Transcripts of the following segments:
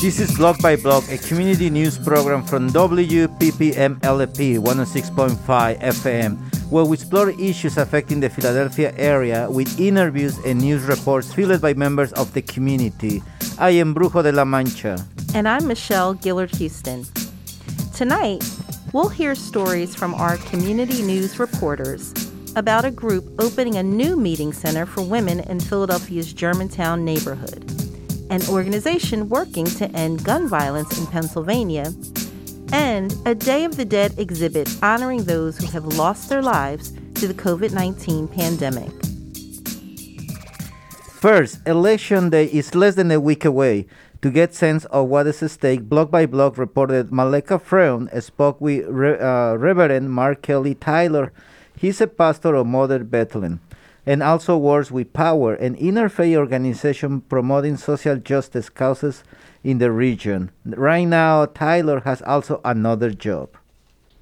This is Block by Block, a community news program from WPPM LP 106.5 FM, where we explore issues affecting the Philadelphia area with interviews and news reports filled by members of the community. I am Brujo de la Mancha. And I'm Michelle Gillard Houston. Tonight, we'll hear stories from our community news reporters about a group opening a new meeting center for women in Philadelphia's Germantown neighborhood an organization working to end gun violence in Pennsylvania, and a Day of the Dead exhibit honoring those who have lost their lives to the COVID 19 pandemic. First, Election Day is less than a week away. To get sense of what is at stake, block by block reported Maleka Fruean spoke with Re- uh, Reverend Mark Kelly Tyler. He's a pastor of Mother Bethel and also works with Power, an interfaith organization promoting social justice causes in the region. Right now, Tyler has also another job.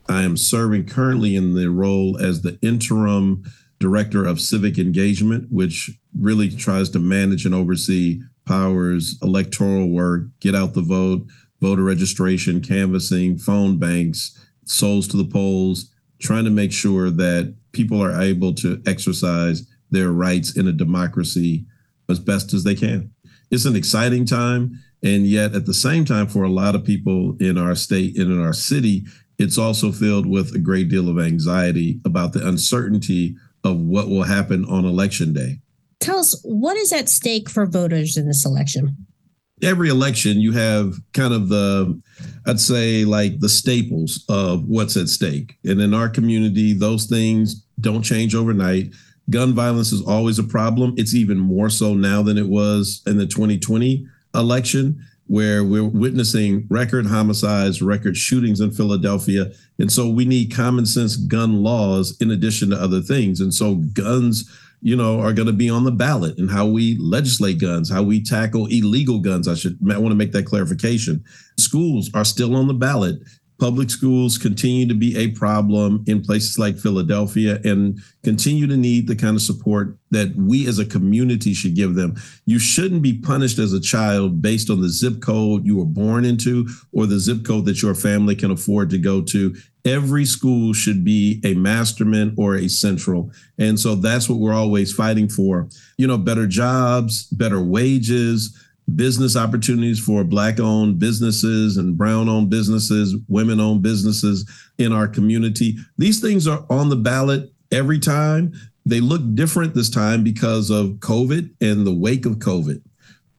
I am serving currently in the role as the interim director of civic engagement, which really tries to manage and oversee Power's electoral work, get out the vote, voter registration, canvassing, phone banks, souls to the polls, trying to make sure that people are able to exercise their rights in a democracy as best as they can. It's an exciting time. And yet, at the same time, for a lot of people in our state and in our city, it's also filled with a great deal of anxiety about the uncertainty of what will happen on election day. Tell us what is at stake for voters in this election? Every election, you have kind of the, I'd say, like the staples of what's at stake. And in our community, those things don't change overnight gun violence is always a problem. It's even more so now than it was in the 2020 election, where we're witnessing record homicides, record shootings in Philadelphia. And so we need common sense gun laws in addition to other things. And so guns, you know, are going to be on the ballot and how we legislate guns, how we tackle illegal guns. I should I want to make that clarification. Schools are still on the ballot public schools continue to be a problem in places like Philadelphia and continue to need the kind of support that we as a community should give them. You shouldn't be punished as a child based on the zip code you were born into or the zip code that your family can afford to go to. Every school should be a masterman or a central. And so that's what we're always fighting for. You know, better jobs, better wages, business opportunities for black owned businesses and brown owned businesses, women owned businesses in our community. These things are on the ballot every time. They look different this time because of COVID and the wake of COVID.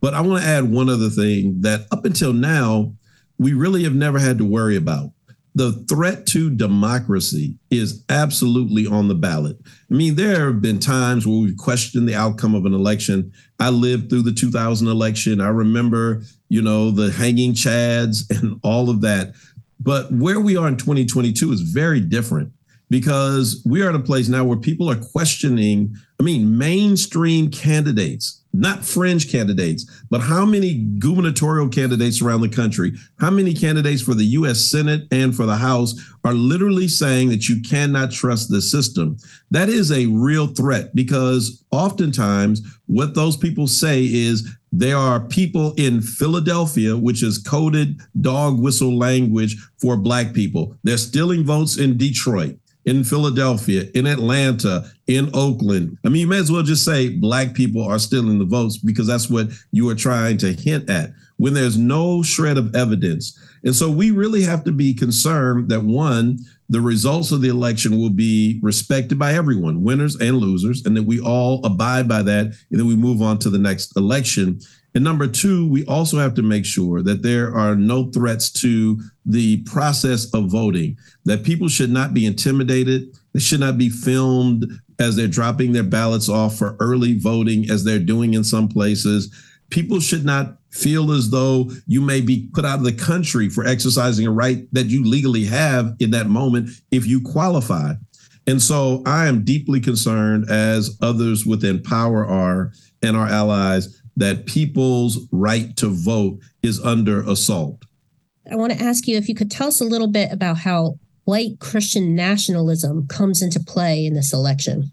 But I want to add one other thing that up until now, we really have never had to worry about the threat to democracy is absolutely on the ballot. I mean, there have been times where we've questioned the outcome of an election. I lived through the 2000 election. I remember, you know, the hanging chads and all of that. But where we are in 2022 is very different because we are at a place now where people are questioning, I mean, mainstream candidates not fringe candidates, but how many gubernatorial candidates around the country, how many candidates for the US Senate and for the House are literally saying that you cannot trust the system? That is a real threat because oftentimes what those people say is there are people in Philadelphia, which is coded dog whistle language for Black people. They're stealing votes in Detroit in Philadelphia, in Atlanta, in Oakland. I mean, you may as well just say black people are stealing the votes because that's what you are trying to hint at when there's no shred of evidence. And so we really have to be concerned that one, the results of the election will be respected by everyone, winners and losers, and that we all abide by that. And then we move on to the next election. And number two, we also have to make sure that there are no threats to the process of voting, that people should not be intimidated. They should not be filmed as they're dropping their ballots off for early voting, as they're doing in some places. People should not feel as though you may be put out of the country for exercising a right that you legally have in that moment if you qualify. And so I am deeply concerned, as others within power are and our allies, that people's right to vote is under assault. I want to ask you if you could tell us a little bit about how white Christian nationalism comes into play in this election.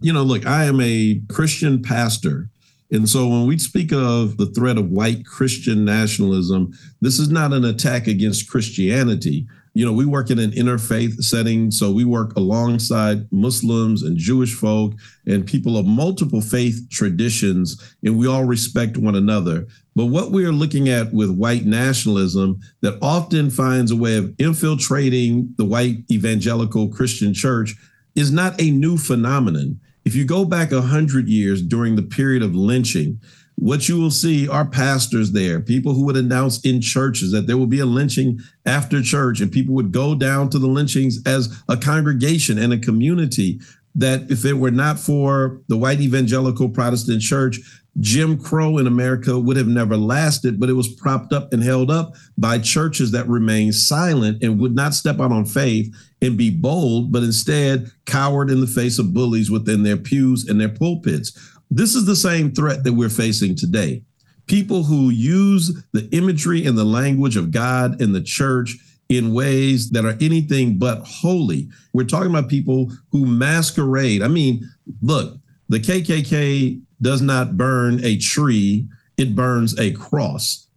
You know, look, I am a Christian pastor, And so when we speak of the threat of white Christian nationalism, this is not an attack against Christianity you know, we work in an interfaith setting. So we work alongside Muslims and Jewish folk and people of multiple faith traditions, and we all respect one another. But what we are looking at with white nationalism that often finds a way of infiltrating the white evangelical Christian church is not a new phenomenon. If you go back a hundred years during the period of lynching, what you will see are pastors there, people who would announce in churches that there will be a lynching after church, and people would go down to the lynchings as a congregation and a community. That if it were not for the white evangelical Protestant church, Jim Crow in America would have never lasted, but it was propped up and held up by churches that remained silent and would not step out on faith and be bold, but instead cowered in the face of bullies within their pews and their pulpits. This is the same threat that we're facing today. People who use the imagery and the language of God and the church in ways that are anything but holy. We're talking about people who masquerade. I mean, look, the KKK does not burn a tree, it burns a cross.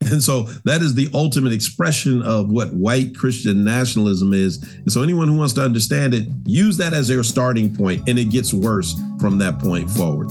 And so that is the ultimate expression of what white Christian nationalism is. And so anyone who wants to understand it, use that as their starting point, and it gets worse from that point forward.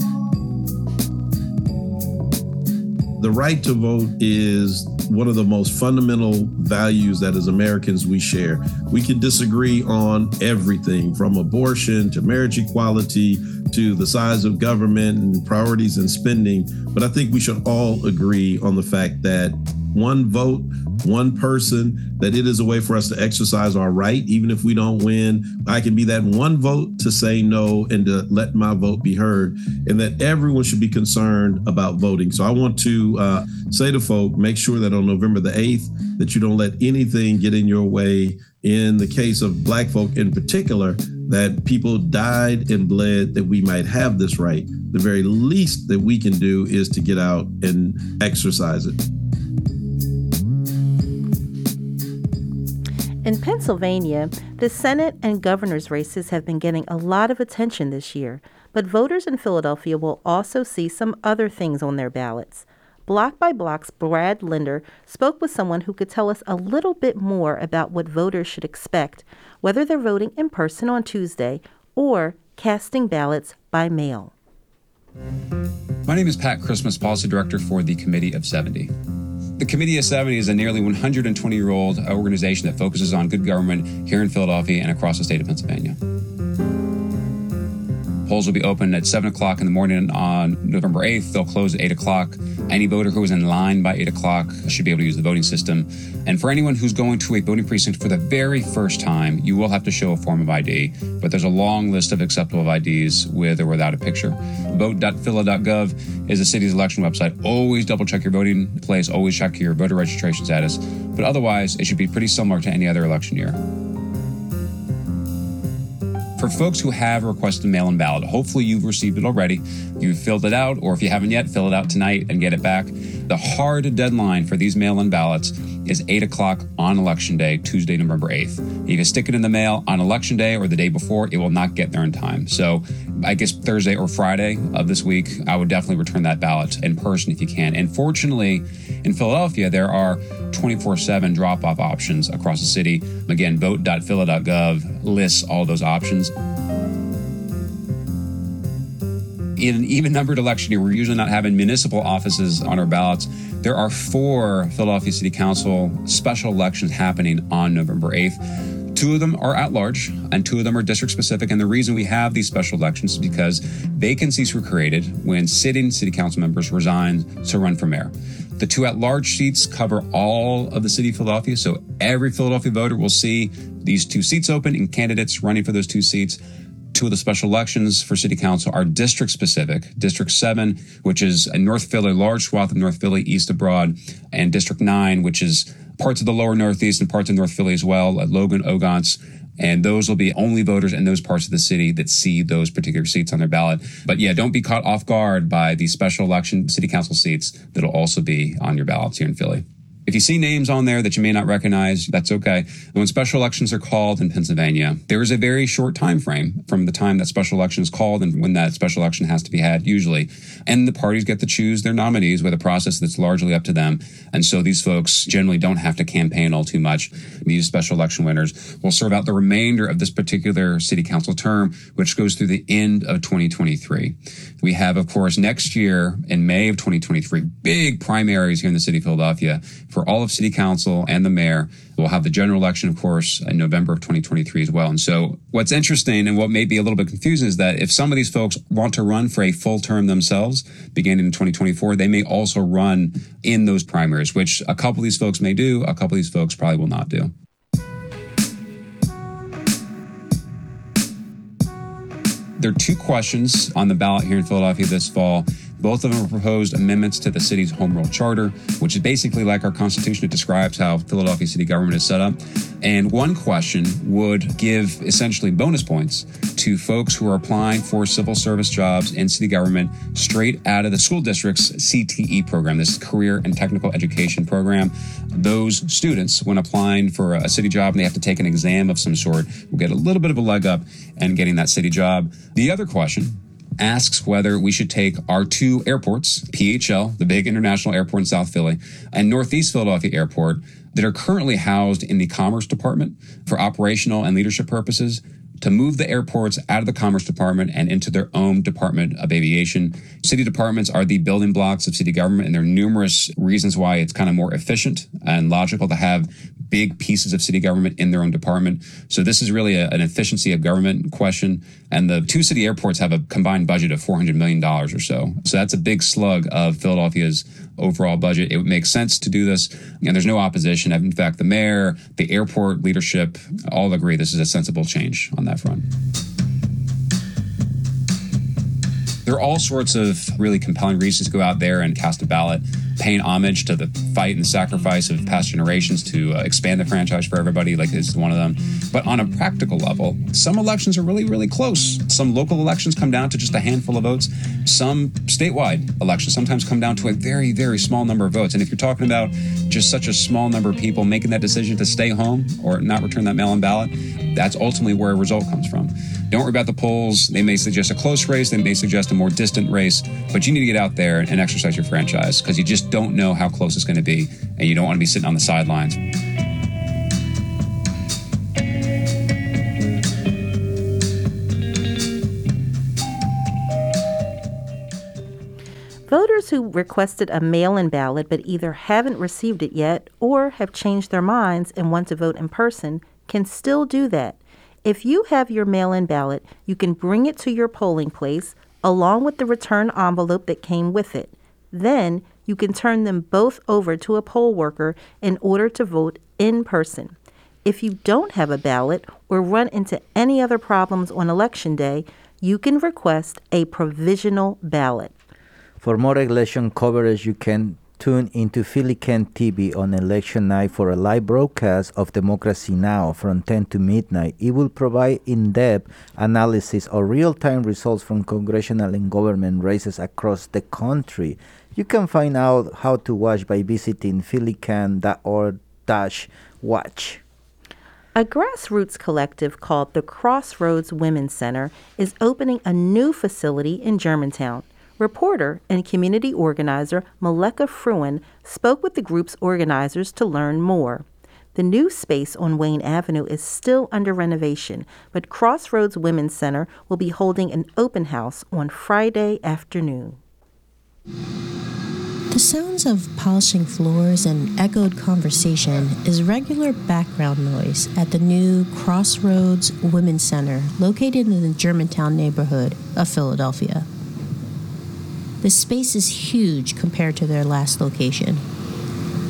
The right to vote is one of the most fundamental values that as Americans we share. We can disagree on everything from abortion to marriage equality to the size of government and priorities and spending. But I think we should all agree on the fact that one vote, one person, that it is a way for us to exercise our right, even if we don't win. I can be that one vote to say no and to let my vote be heard, and that everyone should be concerned about voting. So I want to uh, say to folk, make sure that on November the 8th, that you don't let anything get in your way. In the case of Black folk in particular, that people died and bled that we might have this right. The very least that we can do is to get out and exercise it. In Pennsylvania, the Senate and governor's races have been getting a lot of attention this year, but voters in Philadelphia will also see some other things on their ballots. Block by Block's Brad Linder spoke with someone who could tell us a little bit more about what voters should expect, whether they're voting in person on Tuesday or casting ballots by mail. My name is Pat Christmas, Policy Director for the Committee of 70. The Committee of 70 is a nearly 120 year old organization that focuses on good government here in Philadelphia and across the state of Pennsylvania. Polls will be open at 7 o'clock in the morning on November 8th. They'll close at 8 o'clock. Any voter who is in line by 8 o'clock should be able to use the voting system. And for anyone who's going to a voting precinct for the very first time, you will have to show a form of ID, but there's a long list of acceptable IDs with or without a picture. Vote.phila.gov is the city's election website. Always double check your voting place, always check your voter registration status, but otherwise, it should be pretty similar to any other election year. For folks who have requested a mail in ballot, hopefully you've received it already. You've filled it out, or if you haven't yet, fill it out tonight and get it back. The hard deadline for these mail in ballots is 8 o'clock on election day, Tuesday, November 8th. If you stick it in the mail on election day or the day before, it will not get there in time. So I guess Thursday or Friday of this week, I would definitely return that ballot in person if you can. And fortunately, in Philadelphia, there are 24 7 drop off options across the city. Again, vote.phila.gov lists all those options. In an even numbered election year, we're usually not having municipal offices on our ballots. There are four Philadelphia City Council special elections happening on November 8th. Two of them are at large, and two of them are district specific. And the reason we have these special elections is because vacancies were created when sitting city council members resigned to run for mayor. The two at large seats cover all of the city of Philadelphia. So every Philadelphia voter will see these two seats open and candidates running for those two seats. Two of the special elections for city council are district specific. District 7, which is a North Philly, large swath of North Philly, east of Broad, and District 9, which is parts of the lower Northeast and parts of North Philly as well, at Logan, Ogontz, and those will be only voters in those parts of the city that see those particular seats on their ballot. But yeah, don't be caught off guard by the special election city council seats that'll also be on your ballots here in Philly. If you see names on there that you may not recognize, that's okay. When special elections are called in Pennsylvania, there is a very short time frame from the time that special election is called and when that special election has to be had usually. And the parties get to choose their nominees with a process that's largely up to them. And so these folks generally don't have to campaign all too much. These special election winners will serve out the remainder of this particular city council term, which goes through the end of 2023. We have, of course, next year in May of 2023, big primaries here in the city of Philadelphia for all of city council and the mayor. We'll have the general election, of course, in November of 2023 as well. And so what's interesting and what may be a little bit confusing is that if some of these folks want to run for a full term themselves, beginning in 2024, they may also run in those primaries, which a couple of these folks may do, a couple of these folks probably will not do. There are two questions on the ballot here in Philadelphia this fall. Both of them are proposed amendments to the city's home rule charter, which is basically like our constitution. It describes how Philadelphia city government is set up. And one question would give essentially bonus points to folks who are applying for civil service jobs in city government straight out of the school district's CTE program, this career and technical education program. Those students, when applying for a city job and they have to take an exam of some sort, will get a little bit of a leg up in getting that city job. The other question asks whether we should take our two airports, PHL, the big international airport in South Philly, and Northeast Philadelphia Airport, that are currently housed in the Commerce Department for operational and leadership purposes to move the airports out of the Commerce Department and into their own Department of Aviation. City departments are the building blocks of city government, and there are numerous reasons why it's kind of more efficient and logical to have big pieces of city government in their own department. So this is really a, an efficiency of government question. And the two city airports have a combined budget of $400 million or so. So that's a big slug of Philadelphia's overall budget. It makes sense to do this. And there's no opposition. In fact, the mayor, the airport leadership all agree this is a sensible change on that front. There are all sorts of really compelling reasons to go out there and cast a ballot, paying homage to the fight and sacrifice of past generations to uh, expand the franchise for everybody. Like this is one of them. But on a practical level, some elections are really, really close. Some local elections come down to just a handful of votes. Some statewide elections sometimes come down to a very, very small number of votes. And if you're talking about just such a small number of people making that decision to stay home or not return that mail in ballot, that's ultimately where a result comes from. Don't worry about the polls. They may suggest a close race, they may suggest a more distant race, but you need to get out there and exercise your franchise because you just don't know how close it's going to be, and you don't want to be sitting on the sidelines. Voters who requested a mail in ballot but either haven't received it yet or have changed their minds and want to vote in person can still do that. If you have your mail in ballot, you can bring it to your polling place along with the return envelope that came with it. Then you can turn them both over to a poll worker in order to vote in person. If you don't have a ballot or run into any other problems on election day, you can request a provisional ballot. For more election coverage, you can tune into PhillyCAM TV on election night for a live broadcast of Democracy Now! from 10 to midnight. It will provide in depth analysis of real time results from congressional and government races across the country. You can find out how to watch by visiting phillycam.org watch. A grassroots collective called the Crossroads Women's Center is opening a new facility in Germantown. Reporter and community organizer Maleka Fruean spoke with the group's organizers to learn more. The new space on Wayne Avenue is still under renovation, but Crossroads Women's Center will be holding an open house on Friday afternoon. The sounds of polishing floors and echoed conversation is regular background noise at the new Crossroads Women's Center located in the Germantown neighborhood of Philadelphia. The space is huge compared to their last location.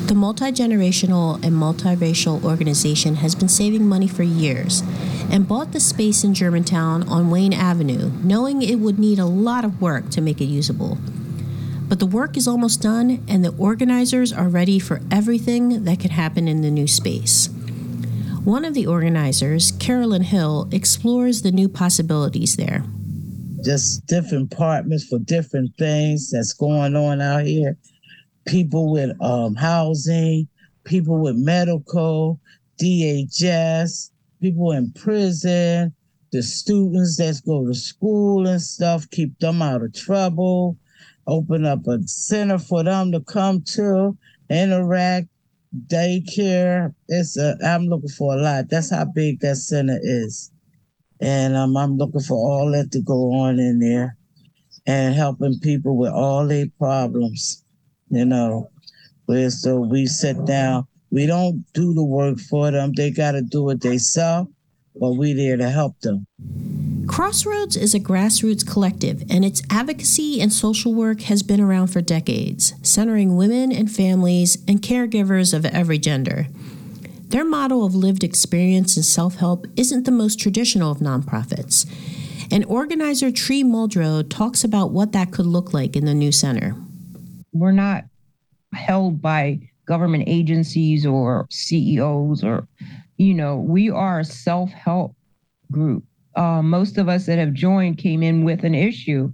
The multi generational and multiracial organization has been saving money for years and bought the space in Germantown on Wayne Avenue, knowing it would need a lot of work to make it usable. But the work is almost done, and the organizers are ready for everything that could happen in the new space. One of the organizers, Carolyn Hill, explores the new possibilities there. Just different apartments for different things that's going on out here. People with um, housing, people with medical, DHS, people in prison, the students that go to school and stuff, keep them out of trouble, open up a center for them to come to, interact, daycare. It's a, I'm looking for a lot. That's how big that center is. And um, I'm looking for all that to go on in there and helping people with all their problems, you know. Where so we sit down, we don't do the work for them. They got to do it themselves, but we there to help them. Crossroads is a grassroots collective, and its advocacy and social work has been around for decades, centering women and families and caregivers of every gender. Their model of lived experience and self help isn't the most traditional of nonprofits. And organizer Tree Muldrow talks about what that could look like in the new center. We're not held by government agencies or CEOs or, you know, we are a self help group. Uh, most of us that have joined came in with an issue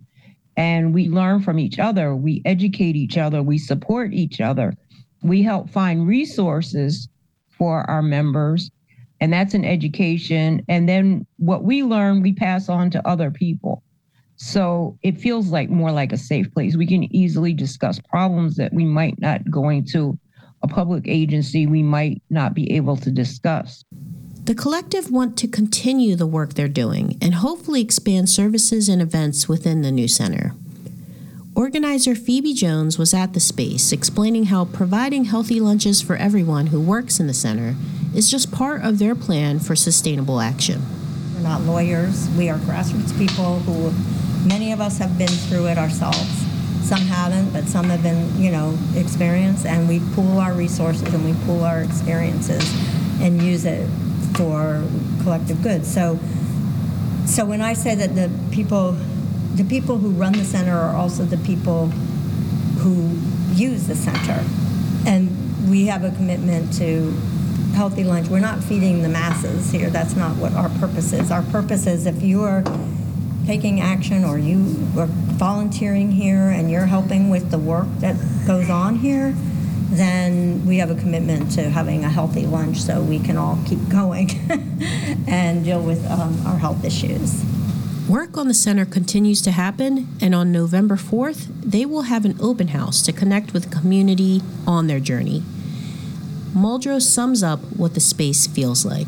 and we learn from each other. We educate each other. We support each other. We help find resources for our members, and that's an education. And then what we learn, we pass on to other people. So it feels like more like a safe place. We can easily discuss problems that we might not going to a public agency, we might not be able to discuss. The collective want to continue the work they're doing and hopefully expand services and events within the new center. Organizer Phoebe Jones was at the space explaining how providing healthy lunches for everyone who works in the center is just part of their plan for sustainable action. We're not lawyers, we are grassroots people who many of us have been through it ourselves. Some haven't, but some have been, you know, experienced, and we pool our resources and we pool our experiences and use it for collective good. So, so when I say that the people the people who run the center are also the people who use the center. And we have a commitment to healthy lunch. We're not feeding the masses here. That's not what our purpose is. Our purpose is if you are taking action or you are volunteering here and you're helping with the work that goes on here, then we have a commitment to having a healthy lunch so we can all keep going and deal with um, our health issues. Work on the center continues to happen, and on November 4th, they will have an open house to connect with the community on their journey. Muldrow sums up what the space feels like.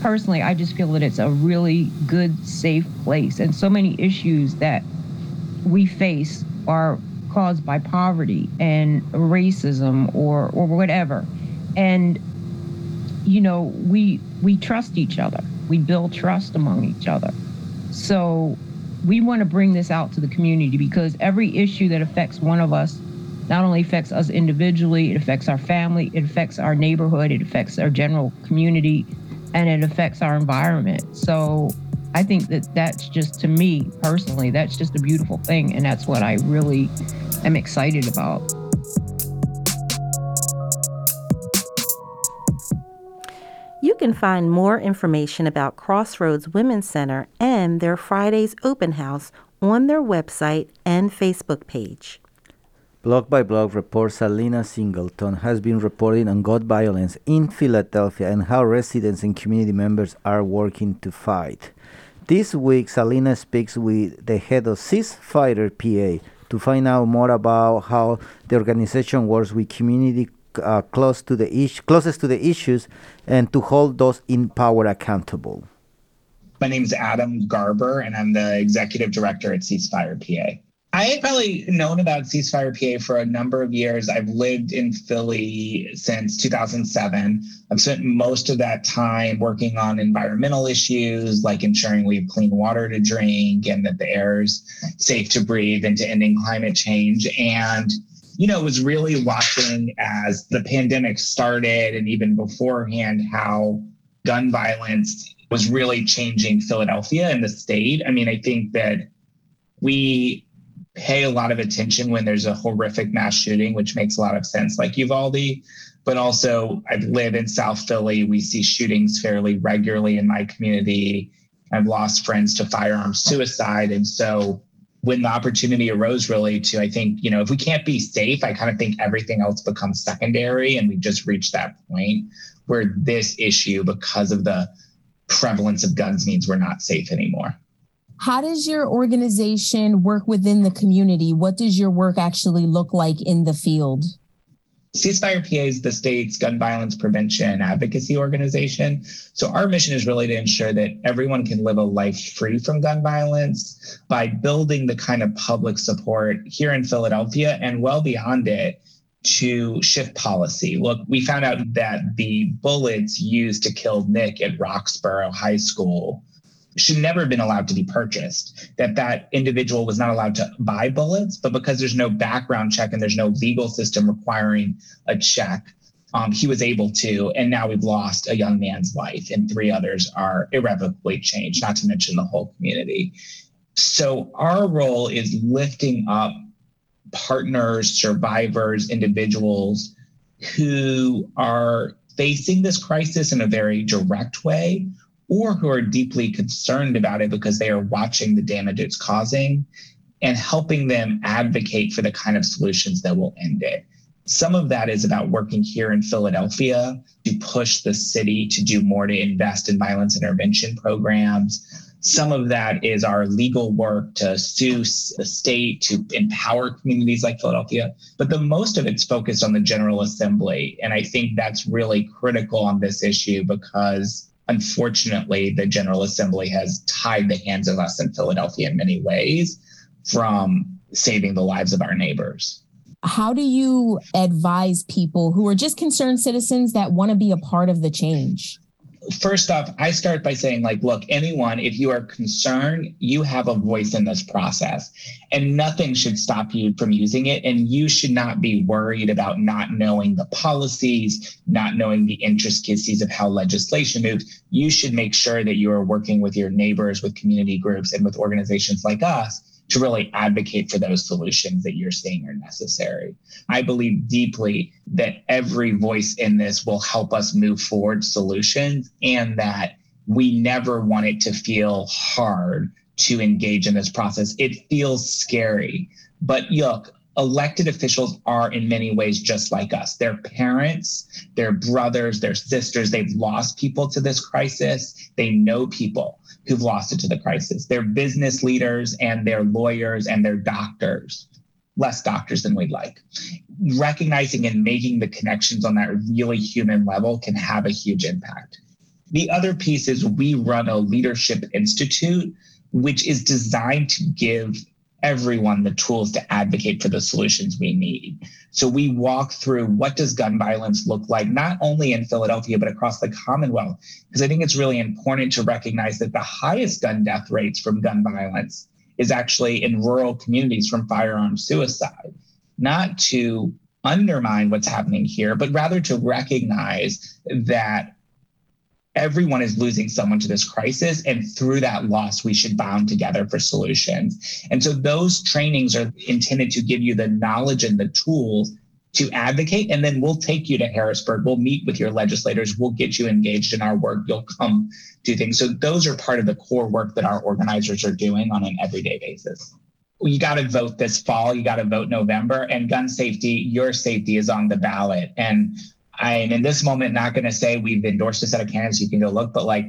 Personally, I just feel that it's a really good, safe place, and so many issues that we face are caused by poverty and racism or or whatever. And you know, we we trust each other. We build trust among each other. So we want to bring this out to the community because every issue that affects one of us not only affects us individually, it affects our family, it affects our neighborhood, it affects our general community, and it affects our environment. So I think that that's just, to me personally, that's just a beautiful thing. And that's what I really am excited about. Can find more information about Crossroads Women's Center and their Fridays open house on their website and Facebook page. Block by Block reporter Salina Singleton has been reporting on gun violence in Philadelphia and how residents and community members are working to fight. This week, Salina speaks with the head of Ceasefire PA to find out more about how the organization works with community uh, close to the is- closest to the issues and to hold those in power accountable. My name is Adam Garber, and I'm the executive director at Ceasefire PA. I had probably known about Ceasefire PA for a number of years. I've lived in Philly since 2007. I've spent most of that time working on environmental issues like ensuring we have clean water to drink and that the air is safe to breathe and to ending climate change. And you know, was really watching as the pandemic started and even beforehand how gun violence was really changing Philadelphia and the state. I mean, I think that we pay a lot of attention when there's a horrific mass shooting, which makes a lot of sense, like Uvalde. But also, I live in South Philly. We see shootings fairly regularly in my community. I've lost friends to firearm suicide. And so when the opportunity arose really to i think you know if we can't be safe i kind of think everything else becomes secondary and we just reached that point where this issue because of the prevalence of guns means we're not safe anymore. How does your organization work within the community? What does your work actually look like in the field Ceasefire PA is the state's gun violence prevention advocacy organization. So, our mission is really to ensure that everyone can live a life free from gun violence by building the kind of public support here in Philadelphia and well beyond it to shift policy. Look, we found out that the bullets used to kill Nick at Roxborough High School should never have been allowed to be purchased. That that individual was not allowed to buy bullets, but because there's no background check and there's no legal system requiring a check, um, he was able to. And now we've lost a young man's life, and three others are irrevocably changed. Not to mention the whole community. So our role is lifting up partners, survivors, individuals who are facing this crisis in a very direct way or who are deeply concerned about it because they are watching the damage it's causing and helping them advocate for the kind of solutions that will end it. Some of that is about working here in Philadelphia to push the city to do more to invest in violence intervention programs. Some of that is our legal work to sue the state to empower communities like Philadelphia. But the most of it's focused on the General Assembly. And I think that's really critical on this issue because unfortunately, the General Assembly has tied the hands of us in Philadelphia in many ways from saving the lives of our neighbors. How do you advise people who are just concerned citizens that want to be a part of the change? First off, I start by saying, like, look, anyone, if you are concerned, you have a voice in this process, and nothing should stop you from using it. And you should not be worried about not knowing the policies, not knowing the intricacies of how legislation moves. You should make sure that you are working with your neighbors, with community groups, and with organizations like us to really advocate for those solutions that you're saying are necessary. I believe deeply that every voice in this will help us move forward solutions and that we never want it to feel hard to engage in this process. It feels scary. But look, elected officials are in many ways just like us. They're parents, they're brothers, they're sisters. They've lost people to this crisis. They know people who've lost it to the crisis. They're business leaders and they're lawyers and they're doctors, less doctors than we'd like. Recognizing and making the connections on that really human level can have a huge impact. The other piece is we run a leadership institute, which is designed to give everyone the tools to advocate for the solutions we need. So we walk through what does gun violence look like, not only in Philadelphia, but across the Commonwealth, because I think it's really important to recognize that the highest gun death rates from gun violence is actually in rural communities from firearm suicide, not to undermine what's happening here, but rather to recognize that everyone is losing someone to this crisis. And through that loss, we should bond together for solutions. And so those trainings are intended to give you the knowledge and the tools to advocate. And then we'll take you to Harrisburg. We'll meet with your legislators. We'll get you engaged in our work. You'll come do things. So those are part of the core work that our organizers are doing on an everyday basis. You got to vote this fall. You got to vote November. And gun safety, your safety is on the ballot. And I'm in this moment not going to say we've endorsed a set of candidates. You can go look, but like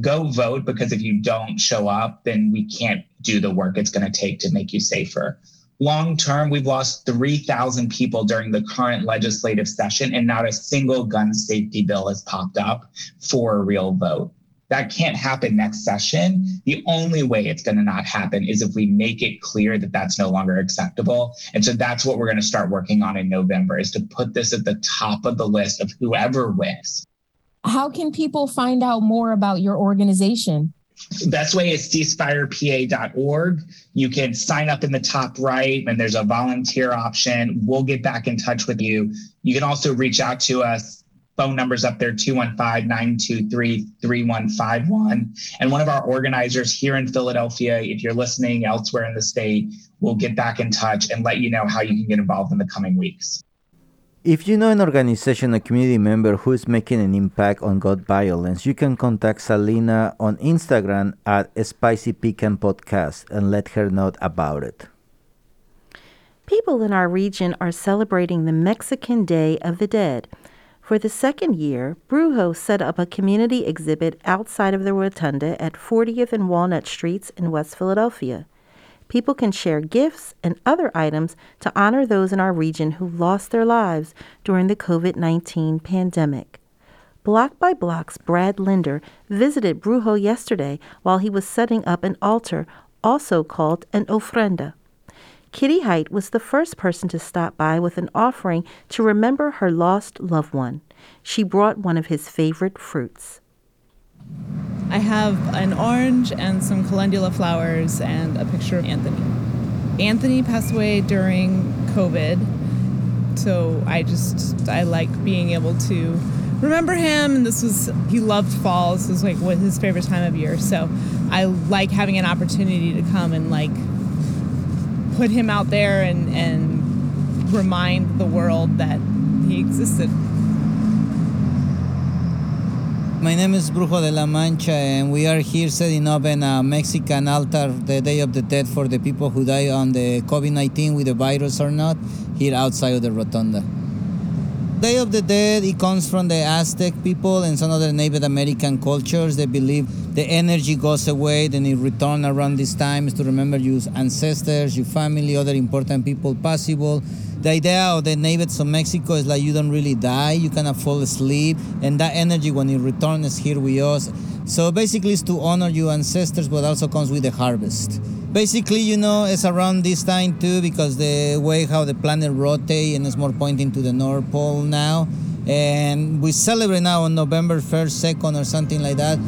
go vote because if you don't show up, then we can't do the work it's going to take to make you safer. Long term, we've lost 3,000 people during the current legislative session, and not a single gun safety bill has popped up for a real vote. That can't happen next session. The only way it's going to not happen is if we make it clear that that's no longer acceptable. And so that's what we're going to start working on in November is to put this at the top of the list of whoever wins. How can people find out more about your organization? best way is ceasefirepa.org. You can sign up in the top right, and there's a volunteer option. We'll get back in touch with you. You can also reach out to us phone numbers up there 215 923 3151. And one of our organizers here in Philadelphia, if you're listening elsewhere in the state, will get back in touch and let you know how you can get involved in the coming weeks. If you know an organization or community member who is making an impact on gun violence, you can contact Salina on Instagram at Spicy Pecan Podcast and let her know about it. People in our region are celebrating the Mexican Day of the Dead. For the second year, Brujo set up a community exhibit outside of the rotunda at 40th and Walnut Streets in West Philadelphia. People can share gifts and other items to honor those in our region who lost their lives during the COVID 19 pandemic. Block by Block's Brad Linder visited Brujo yesterday while he was setting up an altar, also called an ofrenda. Kitty Height was the first person to stop by with an offering to remember her lost loved one. She brought one of his favorite fruits. I have an orange and some calendula flowers and a picture of Anthony. Anthony passed away during COVID, so I just I like being able to remember him. And this was he loved fall. This was like what his favorite time of year. So I like having an opportunity to come and like put him out there and and remind the world that he existed. My name is Brujo de la Mancha, and we are here setting up a uh, Mexican altar, the Day of the Dead, for the people who died on the COVID 19 with the virus or not, here outside of the Rotunda. Day of the Dead, it comes from the Aztec people and some other Native American cultures. They believe the energy goes away, then it returns around these times to remember your ancestors, your family, other important people possible the idea of the natives of Mexico is like you don't really die, you kind of fall asleep, and that energy when it returns is here with us. So basically, it's to honor your ancestors, but also comes with the harvest. Basically, you know, it's around this time too because the way how the planet rotates and it's more pointing to the North Pole now. And we celebrate now on November 1st, 2nd, or something like that.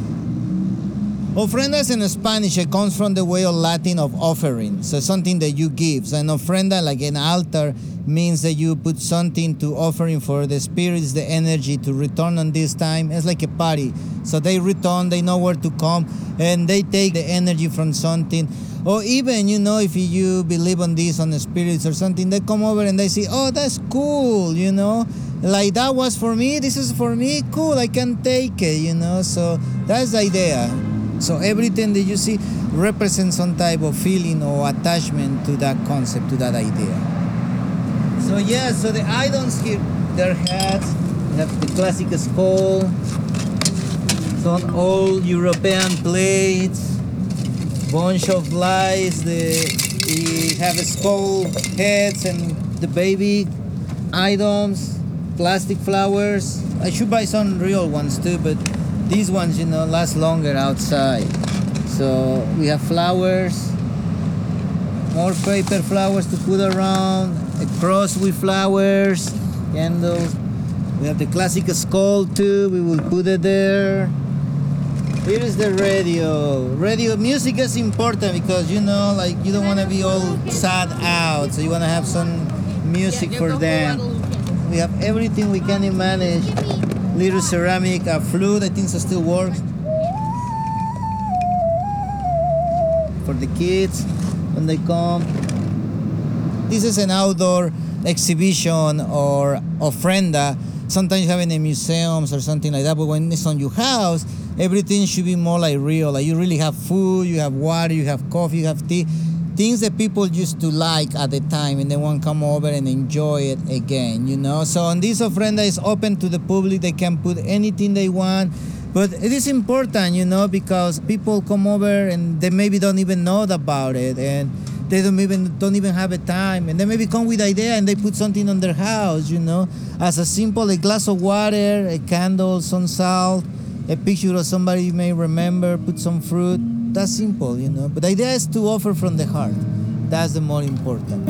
Ofrendas in Spanish, it comes from the way of Latin of offering. So something that you give. So an ofrenda, like an altar, means that you put something to offering for the spirits, the energy to return on this time. It's like a party. So they return, they know where to come, and they take the energy from something. Or even, you know, if you believe on this, on the spirits or something, they come over and they say, oh, that's cool, you know? Like that was for me, this is for me, cool, I can take it, you know? So that's the idea. So everything that you see represents some type of feeling or attachment to that concept, to that idea. So yeah, so the items here, their hats, have the classic skull, some old European plates, bunch of lights, the, we have skull heads and the baby items, plastic flowers. I should buy some real ones too, but these ones, you know, last longer outside. So we have flowers, more paper flowers to put around, a cross with flowers, candles. We have the classic skull too, we will put it there. Here is the radio. Radio music is important because you know, like you don't want to be all sad out, so you want to have some music for them. We have everything we can manage. Little ceramic, a flute, I think so still works. For the kids when they come. This is an outdoor exhibition or ofrenda. Sometimes you have it in museums or something like that, but when it's on your house, everything should be more like real. Like you really have food, you have water, you have coffee, you have tea. Things that people used to like at the time and they want to come over and enjoy it again, you know? So on this ofrenda is open to the public. They can put anything they want. But it is important, you know, because people come over and they maybe don't even know about it, and they don't even don't even have a time, and they maybe come with idea and they put something on their house, you know, as a simple a glass of water, a candle, some salt, a picture of somebody you may remember, put some fruit. That's simple, you know. But the idea is to offer from the heart. That's the more important.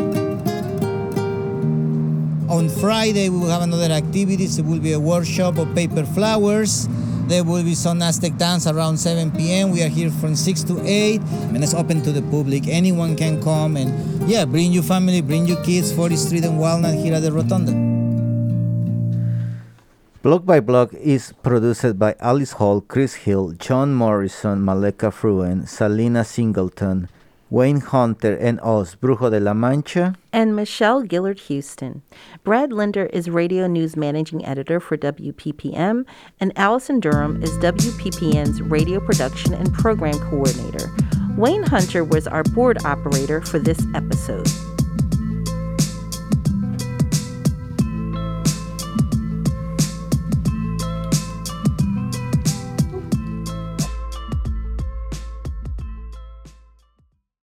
On Friday, we will have another activity. It will be a workshop of paper flowers. There will be some Aztec dance around 7 p.m. We are here from 6 to 8, and it's open to the public. Anyone can come and, yeah, bring your family, bring your kids, 40th Street and Walnut here at the Rotunda. Block by Block is produced by Alice Hall, Chris Hill, John Morrison, Maleka Fruean, Salina Singleton, Wayne Hunter and us, Brujo de la Mancha. And Michelle Gillard Houston. Brad Linder is radio news managing editor for WPPM, and Allison Durham is WPPM's radio production and program coordinator. Wayne Hunter was our board operator for this episode.